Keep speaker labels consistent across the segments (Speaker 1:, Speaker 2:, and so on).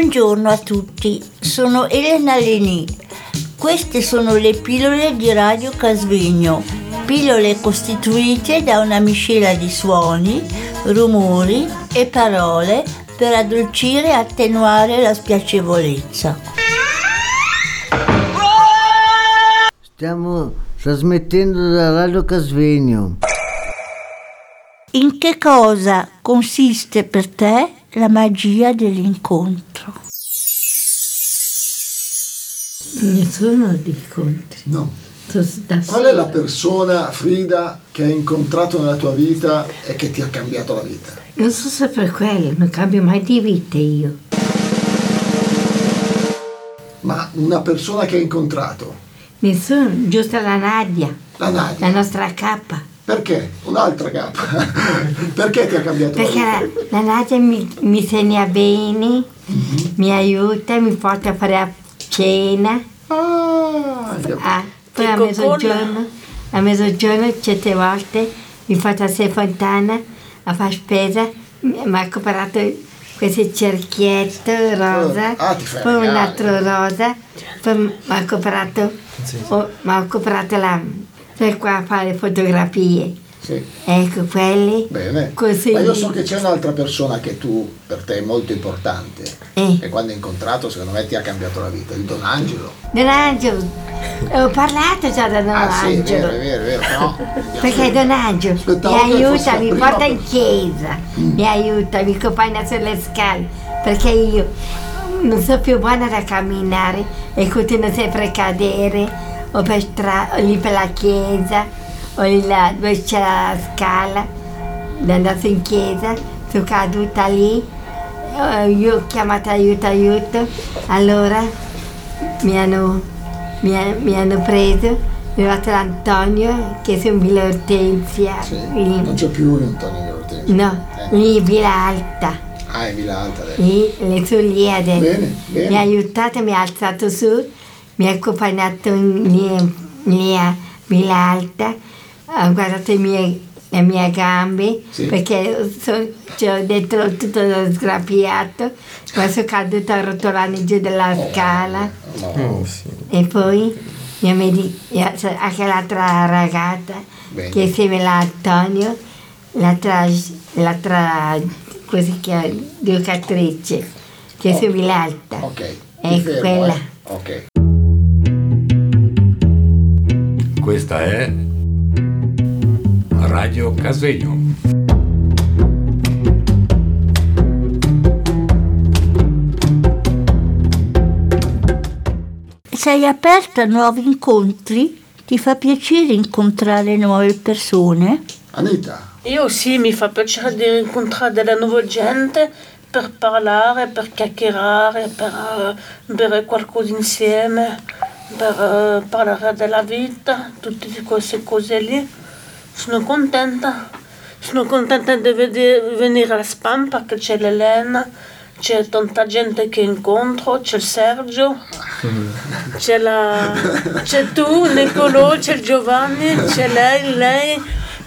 Speaker 1: Buongiorno a tutti, sono Elena Leni. Queste sono le pillole di Radio Casvegno, pillole costituite da una miscela di suoni, rumori e parole per addolcire e attenuare la spiacevolezza.
Speaker 2: Stiamo trasmettendo da Radio Casvegno.
Speaker 1: In che cosa consiste per te la magia dell'incontro?
Speaker 3: Nessuno di incontri.
Speaker 4: No. Qual è la persona, Frida, che hai incontrato nella tua vita e che ti ha cambiato la vita?
Speaker 3: Non so se per quello, non cambio mai di vita io.
Speaker 4: Ma una persona che hai incontrato?
Speaker 3: Nessuno, giusto la Nadia,
Speaker 4: La Nadia.
Speaker 3: la nostra capa.
Speaker 4: Perché? Un'altra capa. Perché ti ha cambiato
Speaker 3: Perché
Speaker 4: la vita?
Speaker 3: la Nadia mi, mi insegna bene,
Speaker 4: Mhm.
Speaker 3: mi aiuta, mi porta a fare la cena.
Speaker 4: Ah,
Speaker 3: Ah, poi a mezzogiorno, a mezzogiorno certe volte mi porta a fontana a fare spesa, mi ha comprato questo cerchietto rosa,
Speaker 4: Ah, ti fai
Speaker 3: poi un altro rosa, poi mi ha comprato, oh, mi ha comprato la, per qua a fare fotografie.
Speaker 4: sì.
Speaker 3: Ecco, quelli.
Speaker 4: Bene.
Speaker 3: Così.
Speaker 4: Ma io so che c'è un'altra persona che tu, per te, è molto importante.
Speaker 3: Eh.
Speaker 4: E quando hai incontrato, secondo me, ti ha cambiato la vita. Il Don Angelo.
Speaker 3: Don Angelo, ho parlato già da Don
Speaker 4: ah, sì, è
Speaker 3: Angelo.
Speaker 4: vero, è vero, è vero. Però,
Speaker 3: Perché Don Angelo
Speaker 4: Aspettavo
Speaker 3: mi aiuta, mi porta in chiesa, mi aiuta, mi accompagna sulle scale, perché io non sono più buona da camminare e continuo sempre a cadere, o per stra- o lì per la chiesa, o lì là dove c'è la scala, andando in chiesa, sono caduta lì, eh, io ho chiamato aiuto, aiuto, allora mi hanno, mi ha- mi hanno preso, mi è arrivato l'Antonio che è in Villa Ortensia,
Speaker 4: sì,
Speaker 3: lì,
Speaker 4: non c'è più un Antonio Ortensio.
Speaker 3: no,
Speaker 4: Eh.
Speaker 3: lì Villa Alta,
Speaker 4: Ah, è Villa Alta adesso.
Speaker 3: lì, le sono lì adesso.
Speaker 4: Bene, bene.
Speaker 3: Mi ha aiutato, mi ha alzato su, mi ha accompagnato in- lì, lì a Villa Alta, ha guardato i miei- le mie gambe
Speaker 4: Sì.
Speaker 3: perché so, c'ho dentro tutto sgrappiato, ma sono caduta rotolando giù dalla scala.
Speaker 4: No.
Speaker 3: E poi mia medi- anche l'altra ragazza
Speaker 4: Bene.
Speaker 3: che è insieme all'Antonio, l'altra, l'altra così che giocatrice, che è oh. l'alta.
Speaker 4: Ok. ti
Speaker 3: È quella.
Speaker 4: eh.
Speaker 5: Questa è Radio Casvegno.
Speaker 1: Sei aperta a nuovi incontri? Ti fa piacere incontrare nuove persone?
Speaker 4: Anita,
Speaker 6: Io sì, mi fa piacere di incontrare della nuova gente per parlare, per chiacchierare, per eh, bere qualcosa insieme, per eh, parlare della vita, tutte queste cose lì. Sono contenta. Sono contenta di vedere- venire alla spam perché c'è l'Elena, c'è tanta gente che incontro, c'è Sergio, c'è, la, c'è tu, Nicolò, c'è Giovanni, c'è lei, lei,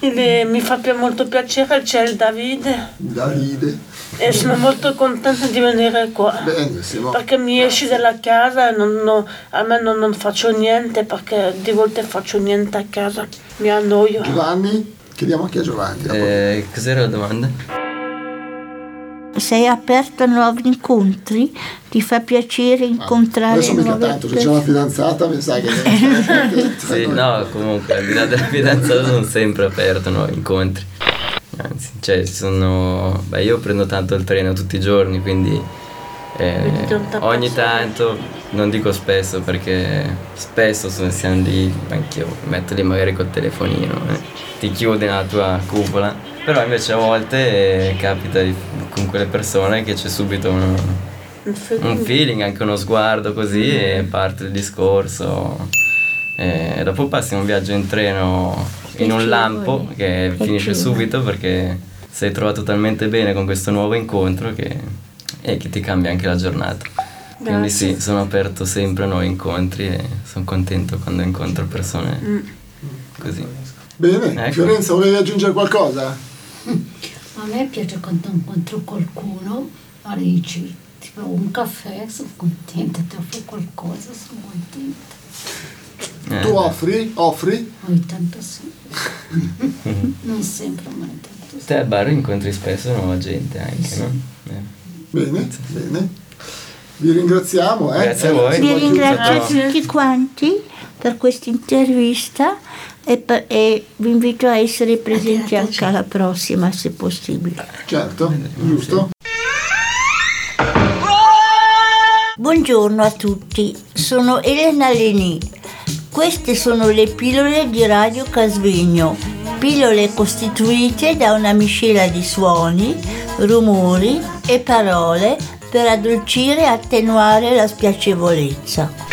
Speaker 6: il- mi fa molto piacere, c'è il Davide
Speaker 4: Davide.
Speaker 6: e sono molto contenta di venire qua.
Speaker 4: Benissimo.
Speaker 6: Perché mi esci dalla casa e non, no- a me non, non faccio niente perché di volte faccio niente a casa, mi annoio.
Speaker 4: Giovanni? Chiediamo anche a Giovanni.
Speaker 7: Eh, cos'era la domanda?
Speaker 1: Sei aperta a nuovi incontri? Ti fa piacere incontrare
Speaker 4: Adesso mica tanto, se c'è una fidanzata mi sa che.
Speaker 7: Sì, no, comunque, al di là della fidanzata sono sempre aperto a nuovi incontri. Anzi, cioè, ci sono... Beh, io prendo tanto il treno tutti i giorni, quindi eh, ogni tanto, non dico spesso perché spesso sono, siamo lì, anch'io mi metto lì magari col telefonino, eh, ti chiudi nella tua cupola, però invece a volte eh, capita di- quelle persone che c'è subito
Speaker 6: Un
Speaker 7: un feeling, anche uno sguardo così e parte il discorso. E dopo passi un viaggio in treno in un lampo che finisce subito perché sei trovato talmente bene con questo nuovo incontro che, e che ti cambia anche la giornata. Quindi sì, sono aperto sempre a nuovi incontri e sono contento quando incontro persone così.
Speaker 4: Bene,
Speaker 7: Ecco.
Speaker 4: Fiorenza, volevi aggiungere qualcosa?
Speaker 8: A me piace quando incontro qualcuno, allora dici, tipo un caffè, sono contenta, ti offro qualcosa, sono contenta.
Speaker 7: Eh,
Speaker 4: Tu offri? Offri?
Speaker 8: Ogni tanto sì. non sempre, ma ogni tanto sì.
Speaker 7: Te al bar incontri spesso nuova gente anche,
Speaker 8: Sì.
Speaker 7: no? Eh.
Speaker 4: Bene, bene. Vi ringraziamo. Eh?
Speaker 7: Grazie a voi.
Speaker 1: Vi ringrazio tutti quanti per questa intervista e, per- e vi invito a essere presenti anche alla prossima se possibile.
Speaker 4: Certo, giusto?
Speaker 1: Buongiorno a tutti, sono Elena Leni. Queste sono le pillole di Radio Casvegno, pillole costituite da una miscela di suoni, rumori e parole per addolcire e attenuare la spiacevolezza.